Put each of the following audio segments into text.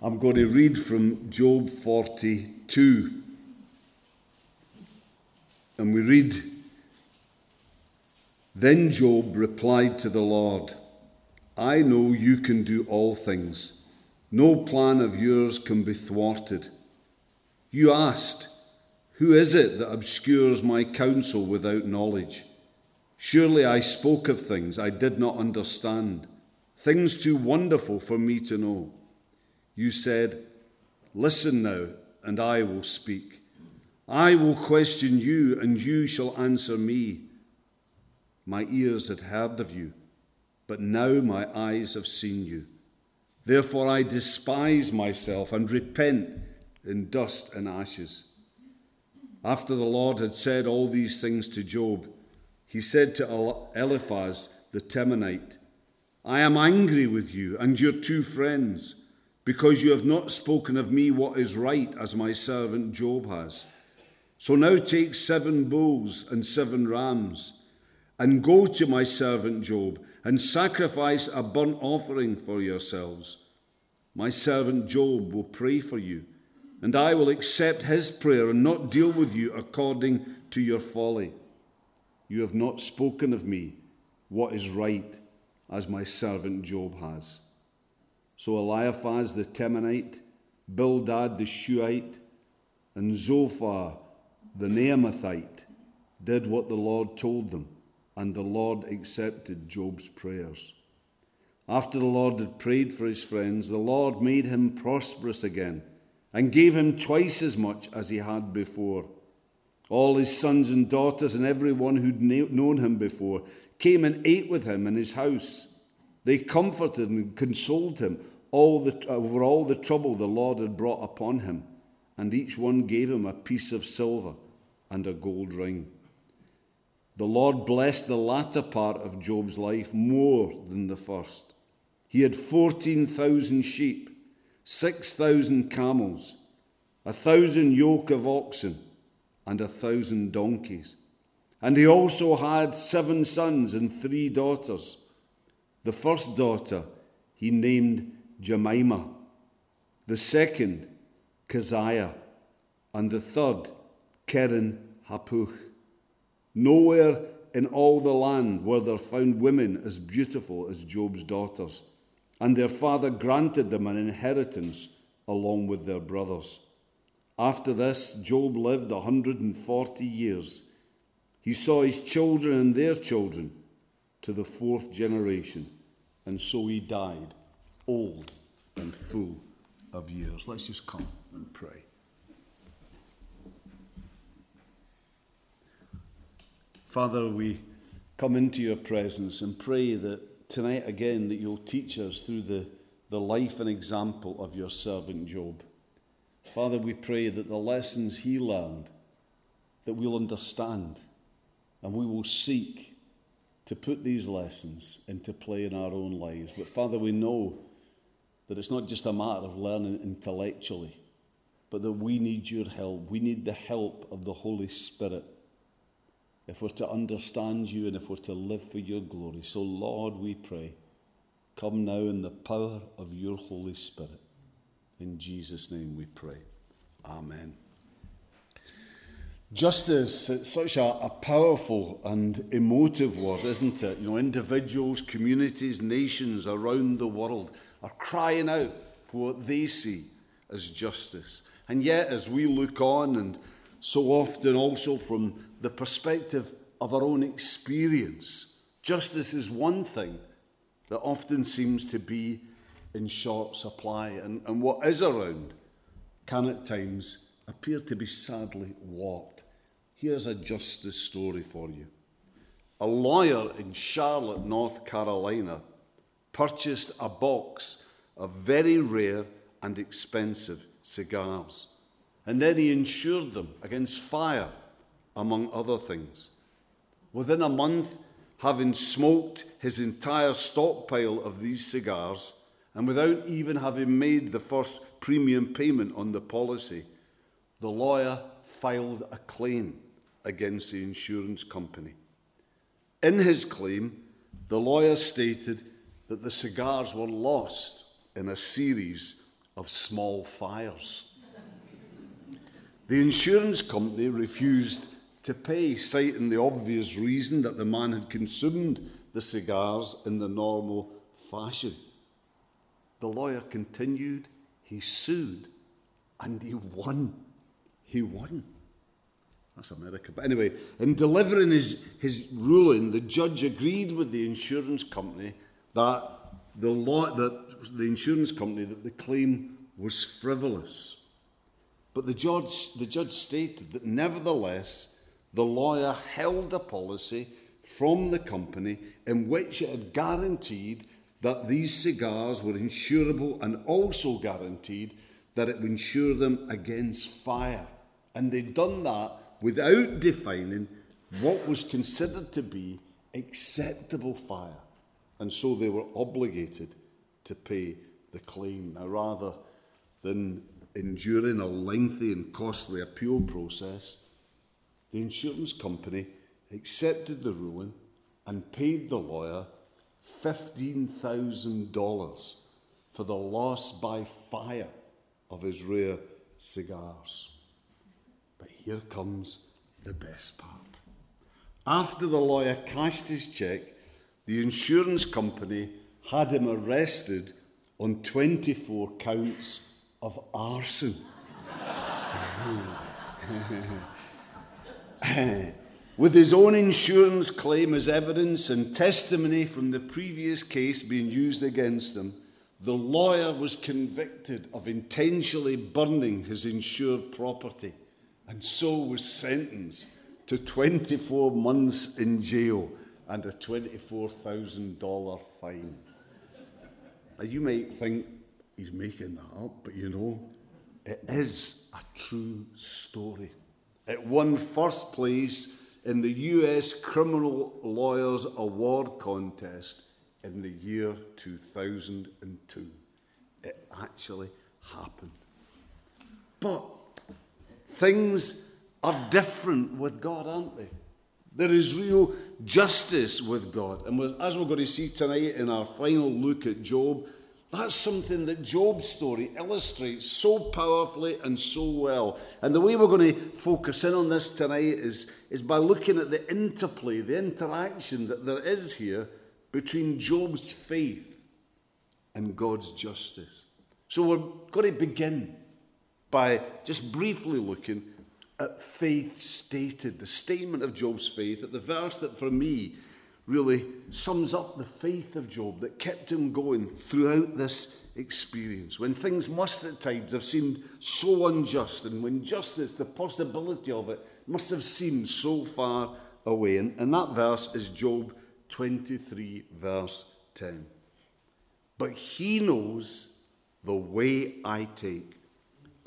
I'm going to read from Job 42. And we read Then Job replied to the Lord, I know you can do all things. No plan of yours can be thwarted. You asked, Who is it that obscures my counsel without knowledge? Surely I spoke of things I did not understand, things too wonderful for me to know. You said, Listen now, and I will speak. I will question you, and you shall answer me. My ears had heard of you, but now my eyes have seen you. Therefore I despise myself and repent in dust and ashes. After the Lord had said all these things to Job, he said to Eliphaz the Temanite, I am angry with you and your two friends because you have not spoken of me what is right, as my servant Job has. So now take seven bulls and seven rams, and go to my servant Job, and sacrifice a burnt offering for yourselves. My servant Job will pray for you, and I will accept his prayer and not deal with you according to your folly. You have not spoken of me what is right, as my servant Job has. So Eliphaz the Temanite, Bildad the Shuhite, and Zophar the Naamathite did what the Lord told them, and the Lord accepted Job's prayers. After the Lord had prayed for his friends, the Lord made him prosperous again and gave him twice as much as he had before. All his sons and daughters and everyone who'd known him before came and ate with him in his house. They comforted and consoled him all the, over all the trouble the Lord had brought upon him, and each one gave him a piece of silver and a gold ring. The Lord blessed the latter part of Job's life more than the first. He had 14,000 sheep, 6,000 camels, a thousand yoke of oxen, and a thousand donkeys. And he also had seven sons and three daughters. The first daughter he named Jemima, the second Keziah, and the third Keren Happuch. Nowhere in all the land were there found women as beautiful as Job's daughters, and their father granted them an inheritance along with their brothers. After this, Job lived a 140 years. He saw his children and their children to the fourth generation and so he died old and full of years. Let's just come and pray. Father, we come into your presence and pray that tonight again that you'll teach us through the, the life and example of your servant Job. Father, we pray that the lessons he learned, that we'll understand and we will seek to put these lessons into play in our own lives. But Father, we know that it's not just a matter of learning intellectually, but that we need your help. We need the help of the Holy Spirit if we're to understand you and if we're to live for your glory. So, Lord, we pray, come now in the power of your Holy Spirit. In Jesus' name we pray. Amen. Justice, it's such a, a, powerful and emotive word, isn't it? You know, individuals, communities, nations around the world are crying out for what they see as justice. And yet, as we look on, and so often also from the perspective of our own experience, justice is one thing that often seems to be in short supply. And, and what is around can at times appear to be sadly warped. Here's a justice story for you. A lawyer in Charlotte, North Carolina, purchased a box of very rare and expensive cigars. And then he insured them against fire, among other things. Within a month, having smoked his entire stockpile of these cigars, and without even having made the first premium payment on the policy, the lawyer filed a claim against the insurance company. In his claim, the lawyer stated that the cigars were lost in a series of small fires. The insurance company refused to pay, citing the obvious reason that the man had consumed the cigars in the normal fashion. The lawyer continued, he sued, and he won. He won. That's America. But anyway, in delivering his, his ruling, the judge agreed with the insurance company that the law that the insurance company that the claim was frivolous. But the judge, the judge stated that nevertheless, the lawyer held a policy from the company in which it had guaranteed that these cigars were insurable and also guaranteed that it would insure them against fire. And they'd done that without defining what was considered to be acceptable fire. And so they were obligated to pay the claim. Now, rather than enduring a lengthy and costly appeal process, the insurance company accepted the ruling and paid the lawyer $15,000 for the loss by fire of his rare cigars. Here comes the best part. After the lawyer cashed his cheque, the insurance company had him arrested on 24 counts of arson. With his own insurance claim as evidence and testimony from the previous case being used against him, the lawyer was convicted of intentionally burning his insured property and so was sentenced to 24 months in jail and a $24,000 fine. Now, you might think he's making that up, but you know, it is a true story. It won first place in the US Criminal Lawyers Award Contest in the year 2002. It actually happened. But things are different with God, aren't they? There is real justice with God. And as we're going to see tonight in our final look at Job, that's something that Job's story illustrates so powerfully and so well. And the way we're going to focus in on this tonight is, is by looking at the interplay, the interaction that there is here between Job's faith and God's justice. So we're going to begin by just briefly looking at faith stated, the statement of Job's faith, at the verse that for me really sums up the faith of Job that kept him going throughout this experience. When things must at times have seemed so unjust, and when justice, the possibility of it, must have seemed so far away. And, and that verse is Job 23, verse 10. But he knows the way I take.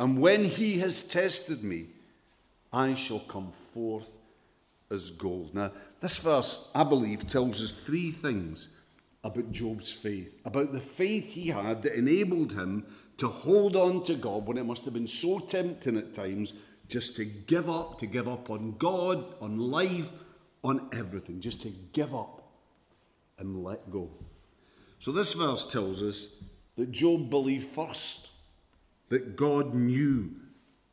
And when he has tested me, I shall come forth as gold. Now, this verse, I believe, tells us three things about Job's faith, about the faith he had that enabled him to hold on to God when it must have been so tempting at times just to give up, to give up on God, on life, on everything, just to give up and let go. So, this verse tells us that Job believed first that God knew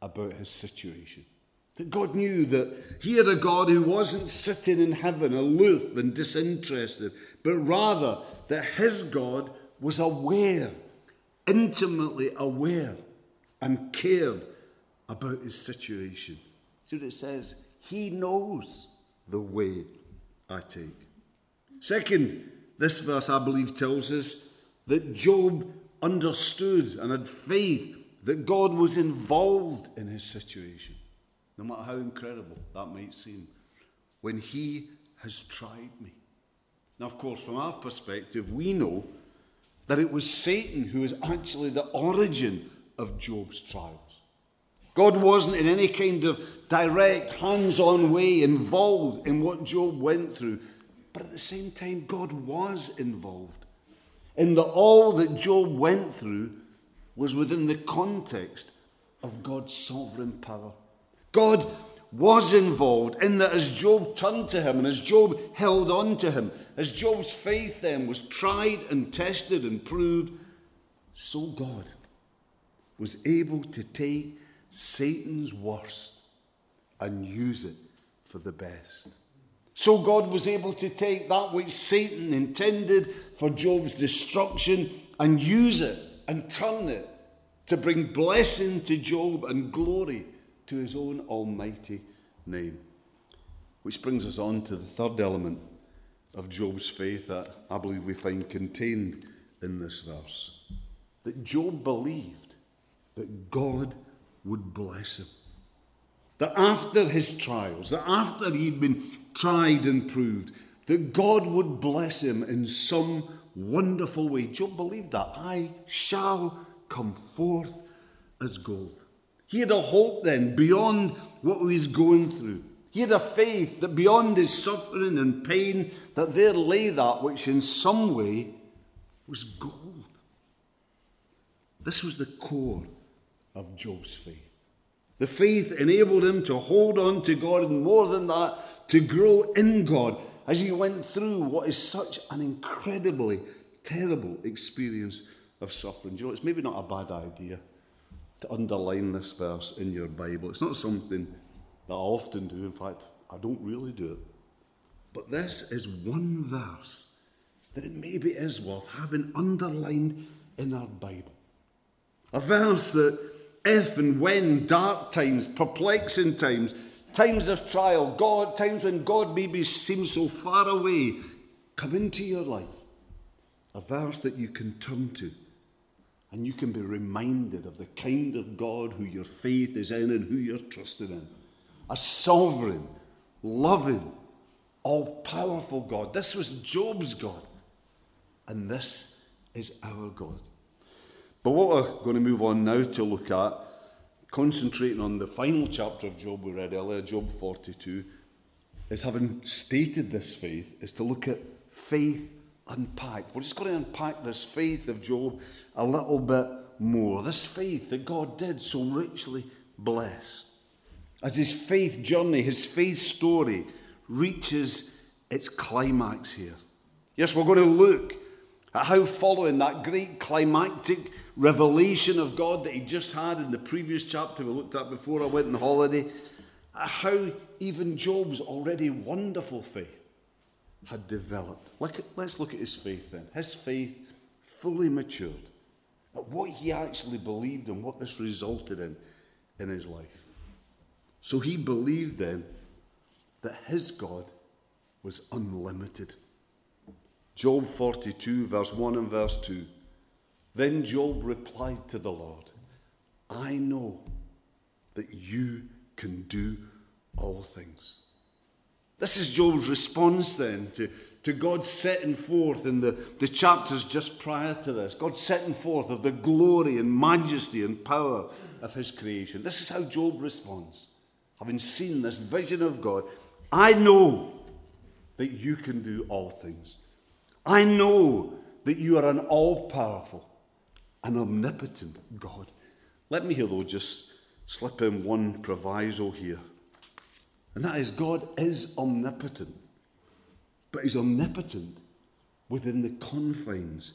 about his situation. That God knew that he had a God who wasn't sitting in heaven aloof and disinterested, but rather that his God was aware, intimately aware, and cared about his situation. See what it says? He knows the way I take. Second, this verse, I believe, tells us that Job understood and had faith that God was involved in his situation no matter how incredible that might seem, when He has tried me. Now, of course, from our perspective, we know that it was Satan who is actually the origin of Job's trials. God wasn't in any kind of direct, hands on way involved in what Job went through. But at the same time, God was involved in the all that Job went through was within the context of God's sovereign power. God was involved in that as Job turned to him and as Job held on to him, as Job's faith then was tried and tested and proved, so God was able to take Satan's worst and use it for the best. So God was able to take that which Satan intended for Job's destruction and use it and turn it to bring blessing to Job and glory to his own almighty name. Which brings us on to the third element of Job's faith that I believe we find contained in this verse. That Job believed that God would bless him. That after his trials, that after he'd been tried and proved, that God would bless him in some wonderful way. Job believed that. I shall come forth as gold. He had a hope then beyond what he was going through. He had a faith that beyond his suffering and pain, that there lay that which in some way was gold. This was the core of Job's faith. The faith enabled him to hold on to God and more than that, to grow in God as he went through what is such an incredibly terrible experience of suffering. Do you know, it's maybe not a bad idea to underline this verse in your Bible. It's not something that I often do. In fact, I don't really do it. But this is one verse that it maybe is worth having underlined in our Bible. A verse that if and when dark times, perplexing times, times of trial, God, times when God maybe seems so far away, come into your life. A verse that you can turn to and you can be reminded of the kind of God who your faith is in and who you're trusted in. A sovereign, loving, all powerful God. This was Job's God. And this is our God. But what we're going to move on now to look at, concentrating on the final chapter of Job we read earlier, Job 42, is having stated this faith, is to look at faith unpacked. We're just going to unpack this faith of Job a little bit more. This faith that God did so richly bless. As his faith journey, his faith story reaches its climax here. Yes, we're going to look at how, following that great climactic revelation of God that he just had in the previous chapter we looked at before I went on holiday, how even Job's already wonderful faith had developed. Look at, let's look at his faith then. His faith fully matured at what he actually believed and what this resulted in in his life. So he believed then that his God was unlimited. Job 42, verse 1 and verse 2. Then Job replied to the Lord, I know that you can do all things. This is Job's response then to, to God setting forth in the, the chapters just prior to this. God setting forth of the glory and majesty and power of his creation. This is how Job responds. Having seen this vision of God, I know that you can do all things. I know that you are an all powerful an omnipotent God. Let me here, though, just slip in one proviso here. And that is God is omnipotent, but He's omnipotent within the confines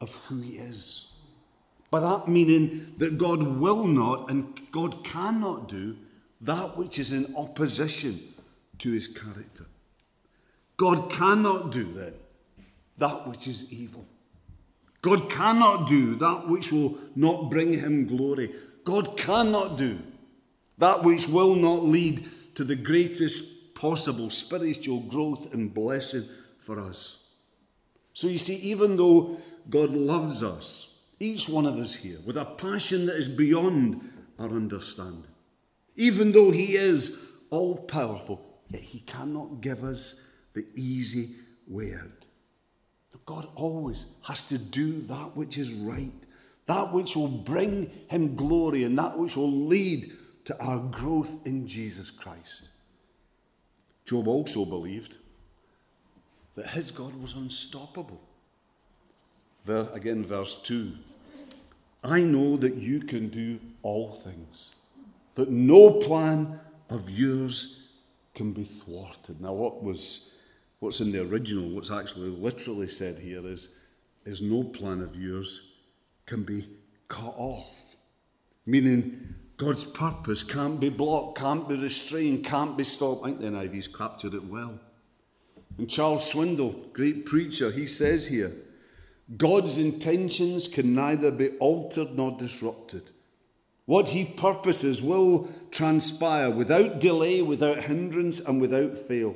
of who He is. By that meaning that God will not and God cannot do that which is in opposition to His character. God cannot do then that which is evil. God cannot do that which will not bring him glory. God cannot do that which will not lead to the greatest possible spiritual growth and blessing for us. So you see, even though God loves us, each one of us here, with a passion that is beyond our understanding, even though He is all powerful, yet He cannot give us the easy way out. God always has to do that which is right, that which will bring him glory, and that which will lead to our growth in Jesus Christ. Job also believed that his God was unstoppable. There, again, verse 2 I know that you can do all things, that no plan of yours can be thwarted. Now, what was what's in the original, what's actually literally said here is, is no plan of yours can be cut off. meaning God's purpose can't be blocked, can't be restrained, can't be stopped. I think the NIV's captured it well. And Charles Swindoll, great preacher, he says here God's intentions can neither be altered nor disrupted. What he purposes will transpire without delay, without hindrance, and without fail.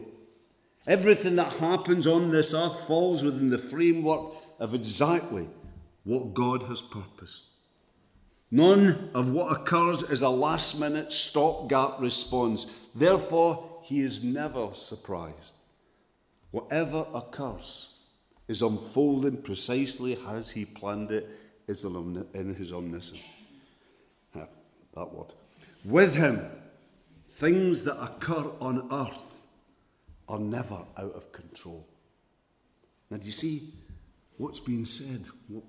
Everything that happens on this earth falls within the framework of exactly what God has purposed. None of what occurs is a last minute stopgap response. Therefore, he is never surprised. Whatever occurs is unfolding precisely as he planned it in his omniscience. That word. With him, things that occur on earth are never out of control. Now, do you see what's being said? What,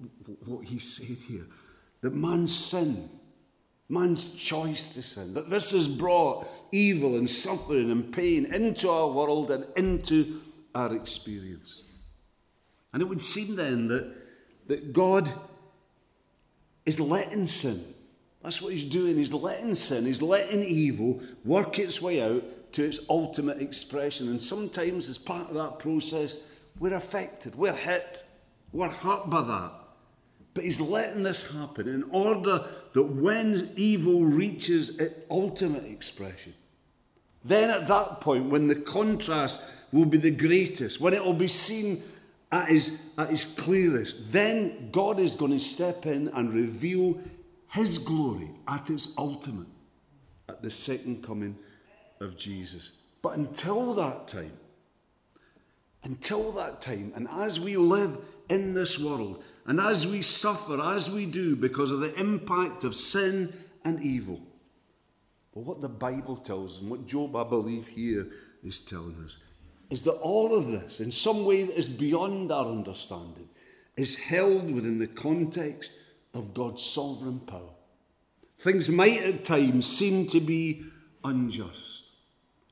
what he said here? That man's sin, man's choice to sin, that this has brought evil and suffering and pain into our world and into our experience. And it would seem then that, that God is letting sin, that's what he's doing, he's letting sin, he's letting evil work its way out to its ultimate expression. And sometimes, as part of that process, we're affected, we're hit, we're hurt by that. But he's letting this happen in order that when evil reaches its ultimate expression, then at that point, when the contrast will be the greatest, when it will be seen at its, at its clearest, then God is going to step in and reveal his glory at its ultimate, at the second coming of Jesus. But until that time, until that time, and as we live in this world, and as we suffer, as we do, because of the impact of sin and evil, but what the Bible tells us, and what Job, I believe, here is telling us, is that all of this, in some way that is beyond our understanding, is held within the context of God's sovereign power. Things might at times seem to be unjust.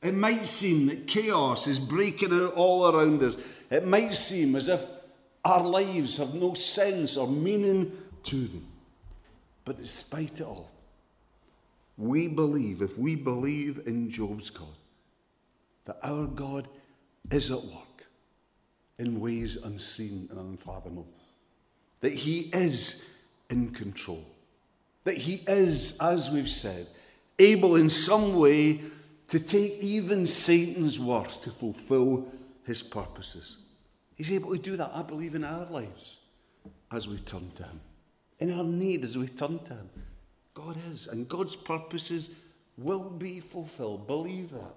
It might seem that chaos is breaking out all around us. It might seem as if our lives have no sense or meaning to them. But despite it all, we believe, if we believe in Job's God, that our God is at work in ways unseen and unfathomable. That He is in control. That He is, as we've said, able in some way to take even Satan's worst to fulfill His purposes. He's able to do that, I believe, in our lives as we turn to Him. In our need as we turn to Him. God is, and God's purposes will be fulfilled. Believe that.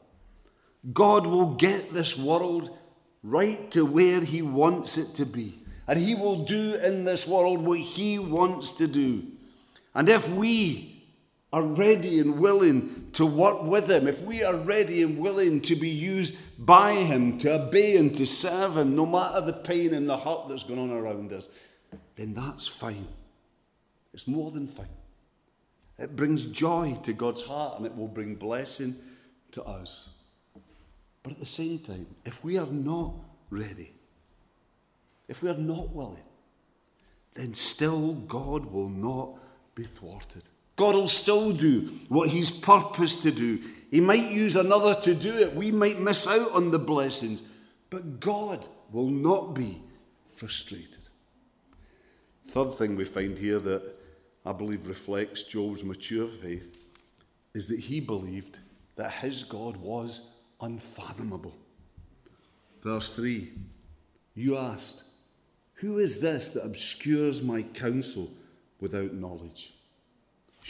God will get this world right to where He wants it to be. And He will do in this world what He wants to do. And if we are ready and willing to work with Him, if we are ready and willing to be used by Him, to obey and to serve Him, no matter the pain and the hurt that's going on around us, then that's fine. It's more than fine. It brings joy to God's heart and it will bring blessing to us. But at the same time, if we are not ready, if we are not willing, then still God will not be thwarted. God will still do what He's purposed to do. He might use another to do it. We might miss out on the blessings, but God will not be frustrated. Third thing we find here that I believe reflects Job's mature faith is that he believed that his God was unfathomable. Verse 3 You asked, Who is this that obscures my counsel without knowledge?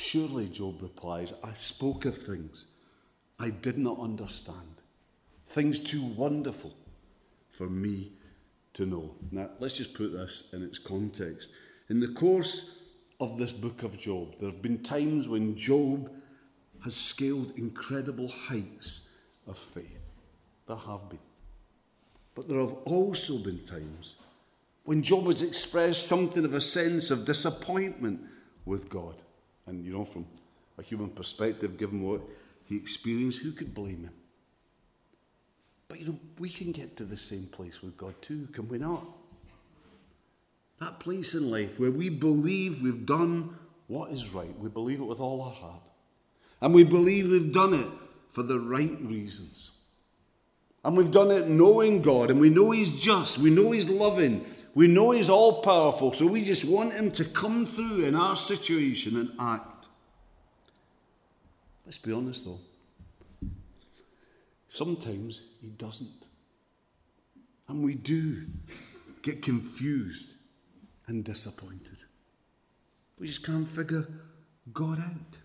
Surely, Job replies, I spoke of things I did not understand, things too wonderful for me to know. Now, let's just put this in its context. In the course of this book of Job, there have been times when Job has scaled incredible heights of faith. There have been. But there have also been times when Job has expressed something of a sense of disappointment with God. And, you know, from a human perspective, given what he experienced, who could blame him? But, you know, we can get to the same place with God too, can we not? That place in life where we believe we've done what is right. We believe it with all our heart. And we believe we've done it for the right reasons. And we've done it knowing God, and we know He's just, we know He's loving, we know He's all powerful, so we just want Him to come through in our situation and act. Let's be honest though. Sometimes He doesn't. And we do get confused and disappointed. We just can't figure God out.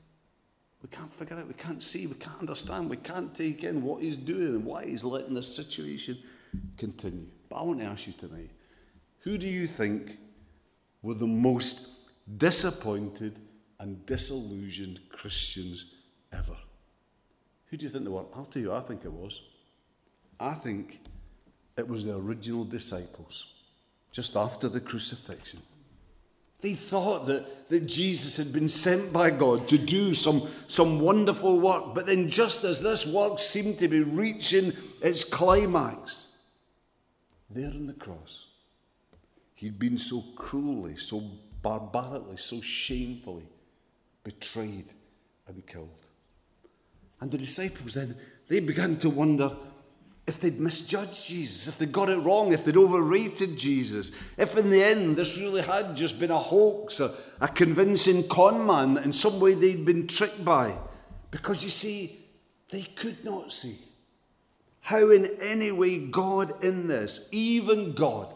We can't figure out, we can't see, we can't understand, we can't take in what He's doing and why He's letting this situation continue. But I want to ask you tonight who do you think were the most disappointed and disillusioned Christians ever? Who do you think they were? I'll tell you, I think it was. I think it was the original disciples just after the crucifixion. They thought that, that Jesus had been sent by God to do some, some wonderful work. But then, just as this work seemed to be reaching its climax, there on the cross, he'd been so cruelly, so barbarically, so shamefully betrayed and killed. And the disciples then, they began to wonder if they'd misjudged Jesus, if they'd got it wrong, if they'd overrated Jesus, if in the end this really had just been a hoax, a, a convincing con man that in some way they'd been tricked by. Because you see, they could not see how, in any way, God in this, even God,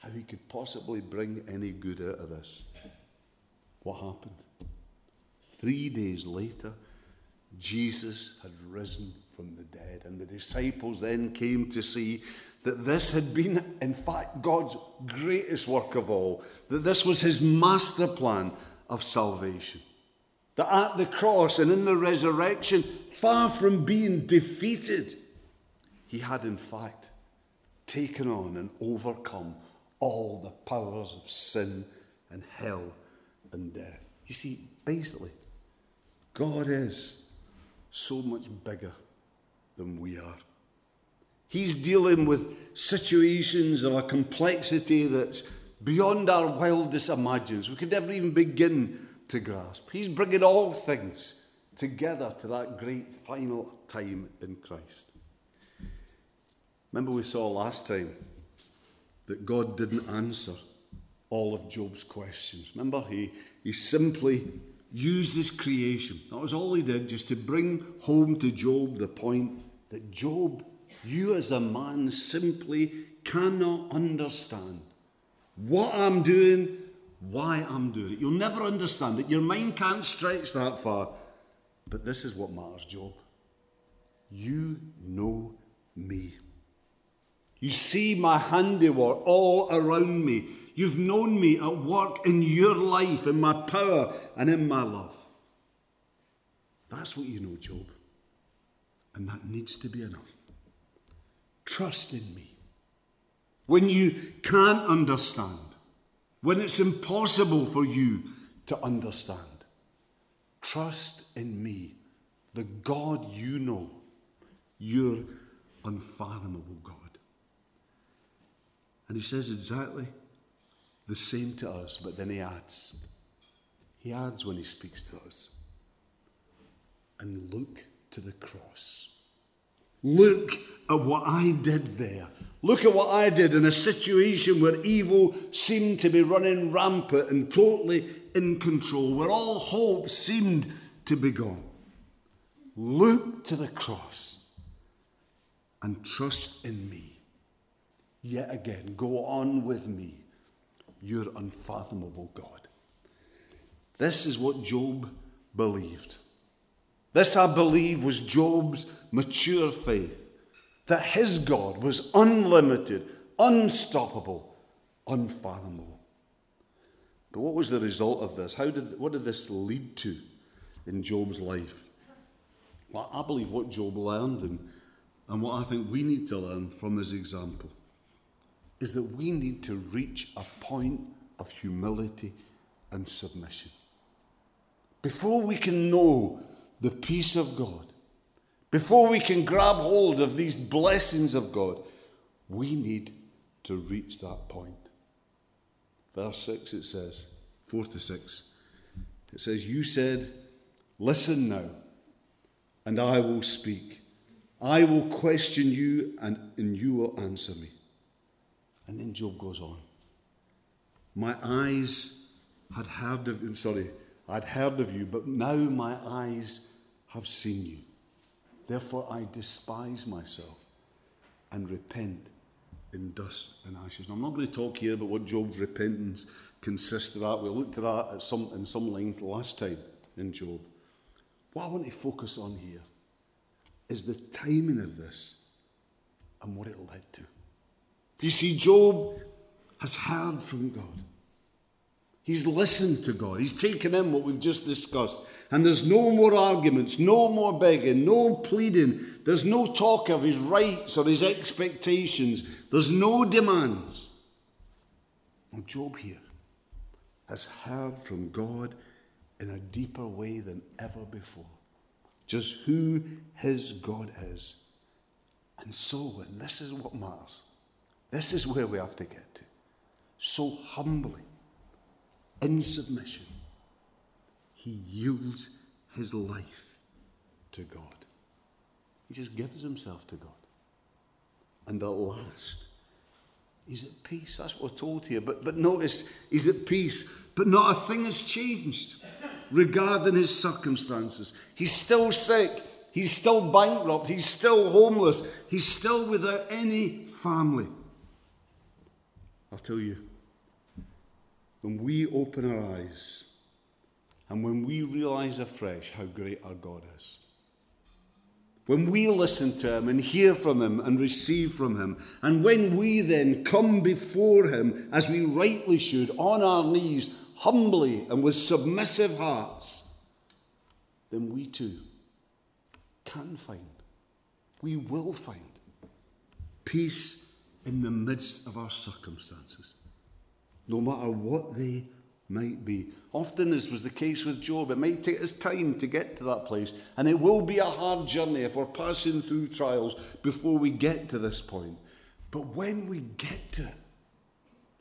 how he could possibly bring any good out of this. What happened? Three days later, Jesus had risen from the dead. And the disciples then came to see that this had been, in fact, God's greatest work of all, that this was his master plan of salvation. That at the cross and in the resurrection, far from being defeated, he had, in fact, taken on and overcome all the powers of sin and hell and death. You see, basically, God is so much bigger than we are. He's dealing with situations of a complexity that's beyond our wildest imaginations. We could never even begin to grasp. He's bringing all things together to that great final time in Christ. Remember, we saw last time that God didn't answer all of Job's questions. Remember, he, he simply used his creation. That was all he did, just to bring home to Job the point that Job, you as a man simply cannot understand what I'm doing, why I'm doing it. You'll never understand it. Your mind can't stretch that far. But this is what matters, Job. You know me. You see my handiwork all around me. You've known me at work in your life, in my power, and in my love. That's what you know, Job. And that needs to be enough. Trust in me. When you can't understand, when it's impossible for you to understand, trust in me, the God you know, your unfathomable God. And he says exactly the same to us, but then he adds. He adds when he speaks to us. And look to the cross. Look at what I did there. Look at what I did in a situation where evil seemed to be running rampant and totally in control, where all hope seemed to be gone. Look to the cross and trust in me. Yet again, go on with me, your unfathomable God. This is what Job believed. This, I believe, was Job's mature faith that his God was unlimited, unstoppable, unfathomable. But what was the result of this? How did, what did this lead to in Job's life? Well, I believe what Job learned and, and what I think we need to learn from his example is that we need to reach a point of humility and submission. Before we can know the peace of God, before we can grab hold of these blessings of God, we need to reach that point. Verse 6 it says, 4 to 6. It says, You said, Listen now, and I will speak. I will question you, and, and you will answer me. And then Job goes on. My eyes had heard of you, sorry, I'd heard of you, but now my eyes have seen you. Therefore I despise myself and repent in dust and ashes. Now, I'm not going to talk here about what Job's repentance consists of that. We looked at that at some, in some length last time in Job. What I want to focus on here is the timing of this and what it led to. You see, Job has heard from God. He's listened to God. He's taken in what we've just discussed. And there's no more arguments, no more begging, no pleading. There's no talk of his rights or his expectations. There's no demands. Now, Job here has heard from God in a deeper way than ever before. Just who his God is. And so, and this is what matters, this is where we have to get to. So humbly, in submission, he yields his life to God. He just gives himself to God. And at last, he's at peace. That's what we're told here. But, but notice, he's at peace, but not a thing has changed regarding his circumstances. He's still sick. He's still bankrupt. He's still homeless. He's still without any family. I'll tell you, when we open our eyes and when we realize afresh how great our God is, when we listen to Him and hear from Him and receive from Him, and when we then come before Him, as we rightly should, on our knees, humbly and with submissive hearts, then we too can find, we will find peace in the midst of our circumstances no matter what they might be. Often, as was the case with Job, it might take us time to get to that place, and it will be a hard journey if we're passing through trials before we get to this point. But when we get to it,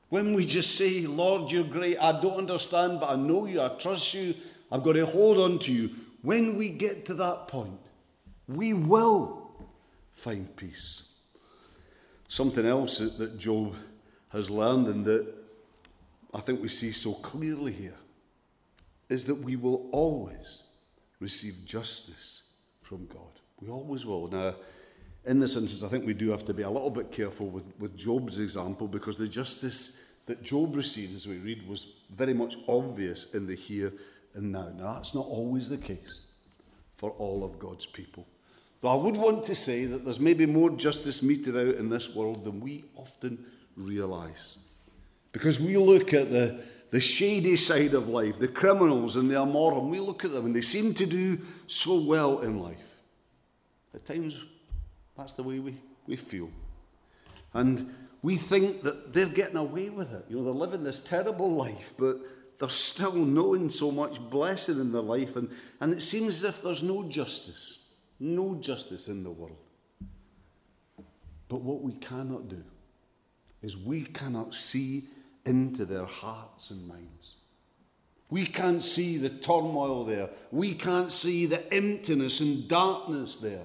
when we just say, Lord, you're great, I don't understand, but I know you, I trust you, I've got to hold on to you. When we get to that point, we will find peace. Something else that Job has learned and that I think we see so clearly here is that we will always receive justice from God. We always will. Now, in this instance, I think we do have to be a little bit careful with, with Job's example because the justice that Job received, as we read, was very much obvious in the here and now. Now, that's not always the case for all of God's people. Though I would want to say that there's maybe more justice meted out in this world than we often realise. Because we look at the, the shady side of life, the criminals and the immoral, we look at them and they seem to do so well in life. At times, that's the way we, we feel. And we think that they're getting away with it. You know, they're living this terrible life, but they're still knowing so much blessing in their life, and, and it seems as if there's no justice, no justice in the world. But what we cannot do is we cannot see into their hearts and minds. We can't see the turmoil there. We can't see the emptiness and darkness there.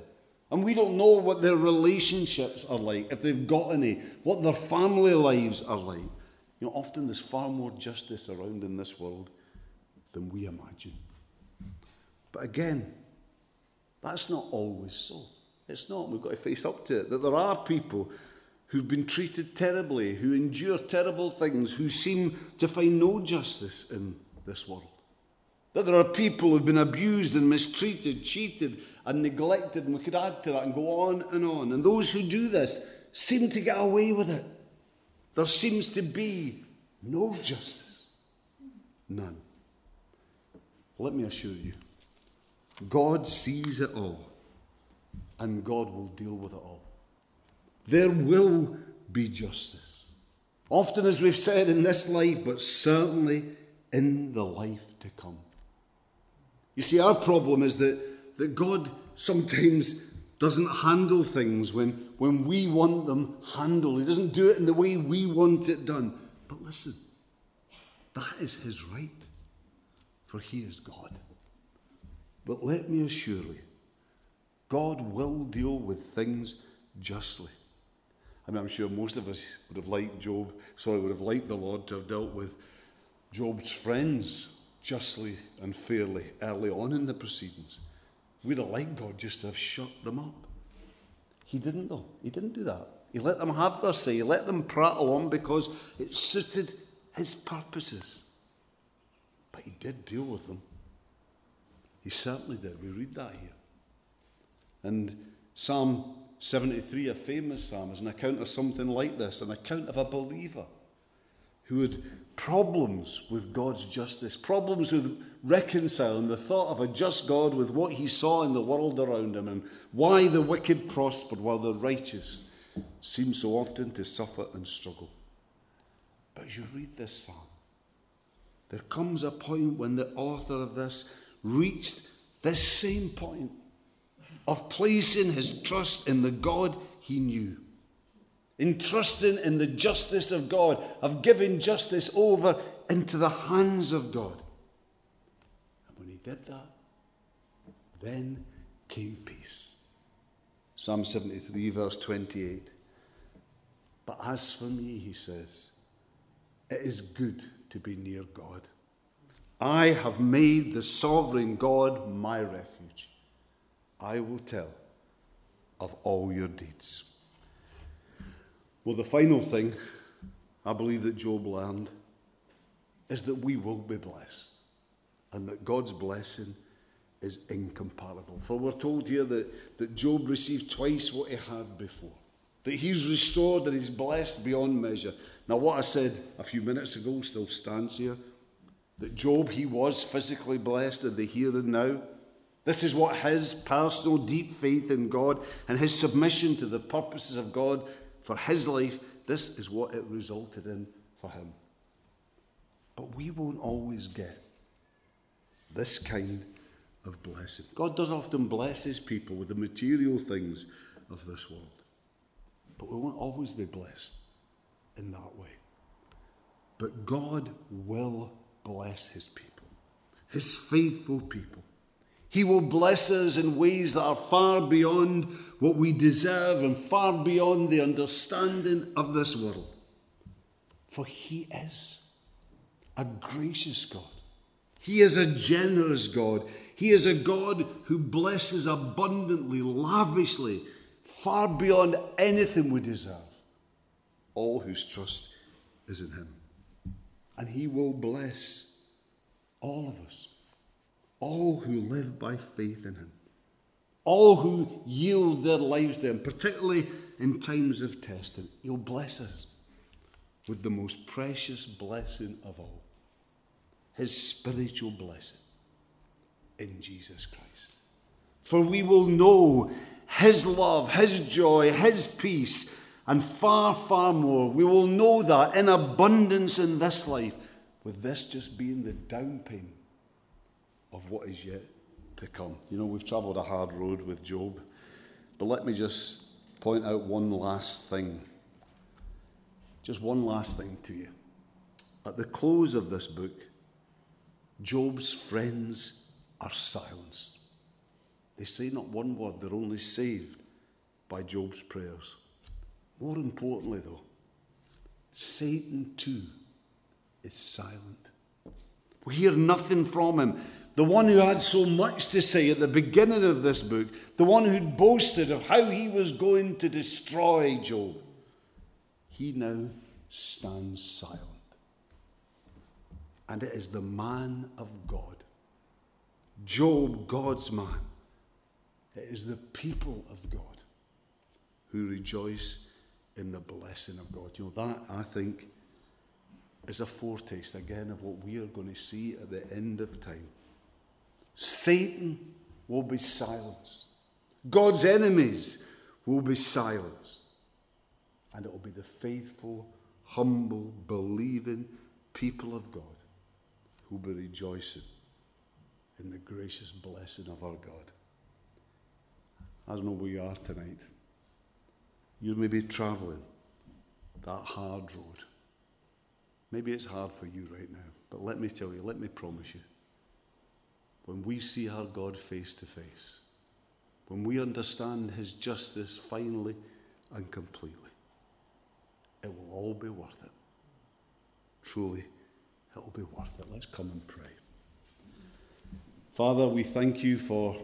And we don't know what their relationships are like, if they've got any, what their family lives are like. You know, often there's far more justice around in this world than we imagine. But again, that's not always so. It's not. We've got to face up to it. That there are people who've been treated terribly, who endure terrible things, who seem to find no justice in this world. That there are people who've been abused and mistreated, cheated and neglected, and we could add to that and go on and on. And those who do this seem to get away with it. There seems to be no justice. None. Let me assure you, God sees it all, and God will deal with it all. There will be justice. Often, as we've said, in this life, but certainly in the life to come. You see, our problem is that, that God sometimes doesn't handle things when, when we want them handled. He doesn't do it in the way we want it done. But listen, that is His right. for he is God. But let me assure you, God will deal with things justly. I mean, I'm sure most of us would have liked Job, sorry, would have liked the Lord to have dealt with Job's friends justly and fairly early on in the proceedings. We'd have liked God just to have shut them up. He didn't, though. He didn't do that. He let them have their say. He let them prattle on because it suited his purposes. But he did deal with them. He certainly did. We read that here. And Psalm 73, a famous psalm, is an account of something like this an account of a believer who had problems with God's justice, problems with reconciling the thought of a just God with what he saw in the world around him, and why the wicked prospered while the righteous seem so often to suffer and struggle. But as you read this psalm, there comes a point when the author of this reached this same point of placing his trust in the God he knew in trusting in the justice of God, of giving justice over into the hands of God. And when he did that, then came peace. Psalm 73, verse 28. But as for me, he says, it is good to be near God. I have made the sovereign God my refuge. I will tell of all your deeds. Well, the final thing I believe that Job learned is that we will be blessed and that God's blessing is incomparable. For we're told here that, that Job received twice what he had before, that he's restored and he's blessed beyond measure. Now, what I said a few minutes ago still stands here that Job, he was physically blessed in the here and now. This is what his personal deep faith in God and his submission to the purposes of God for his life, this is what it resulted in for him. But we won't always get this kind of blessing. God does often bless his people with the material things of this world. But we won't always be blessed in that way. But God will bless his people, his faithful people. He will bless us in ways that are far beyond what we deserve and far beyond the understanding of this world. For He is a gracious God. He is a generous God. He is a God who blesses abundantly, lavishly, far beyond anything we deserve. All whose trust is in Him. And He will bless all of us all who live by faith in Him, all who yield their lives to Him, particularly in times of testing. He'll bless us with the most precious blessing of all His spiritual blessing in Jesus Christ. For we will know His love, His joy, His peace, and far, far more. We will know that in abundance in this life, with this just being the down payment of what is yet to come. You know, we've travelled a hard road with Job, but let me just point out one last thing. Just one last thing to you. At the close of this book, Job's friends are silenced. They say not one word, they're only saved by Job's prayers. More importantly, though, Satan too is silent. We hear nothing from him the one who had so much to say at the beginning of this book, the one who'd boasted of how he was going to destroy Job, he now stands silent. And it is the man of God, Job, God's man. It is the people of God who rejoice in the blessing of God. You know, that, I think, is a foretaste again of what we are going to see at the end of time. Satan will be silenced. God's enemies will be silenced. And it will be the faithful, humble, believing people of God who will be rejoicing in the gracious blessing of our God. I don't know where you are tonight. You may be travelling that hard road. Maybe it's hard for you right now, but let me tell you, let me promise you, when we see our God face to face, when we understand His justice finally and completely, it will all be worth it. Truly, it will be worth it. Let's come and pray. Father, we thank you for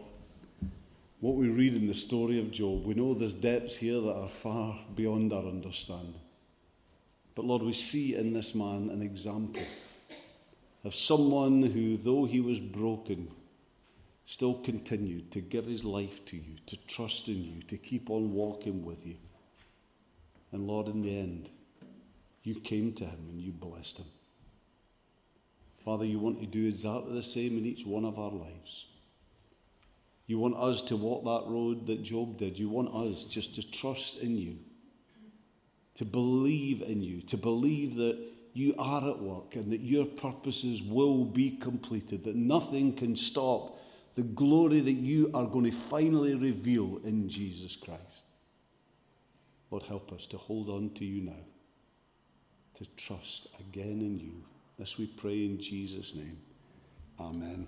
what we read in the story of Job. We know there's depths here that are far beyond our understanding. But Lord, we see in this man an example of someone who, though he was broken, still continued to give his life to you, to trust in you, to keep on walking with you. And Lord, in the end, you came to him and you blessed him. Father, you want to do exactly the same in each one of our lives. You want us to walk that road that Job did. You want us just to trust in you, to believe in you, to believe that you are at work and that your purposes will be completed, that nothing can stop the glory that you are going to finally reveal in Jesus Christ. Lord, help us to hold on to you now, to trust again in you. as we pray in Jesus' name. Amen.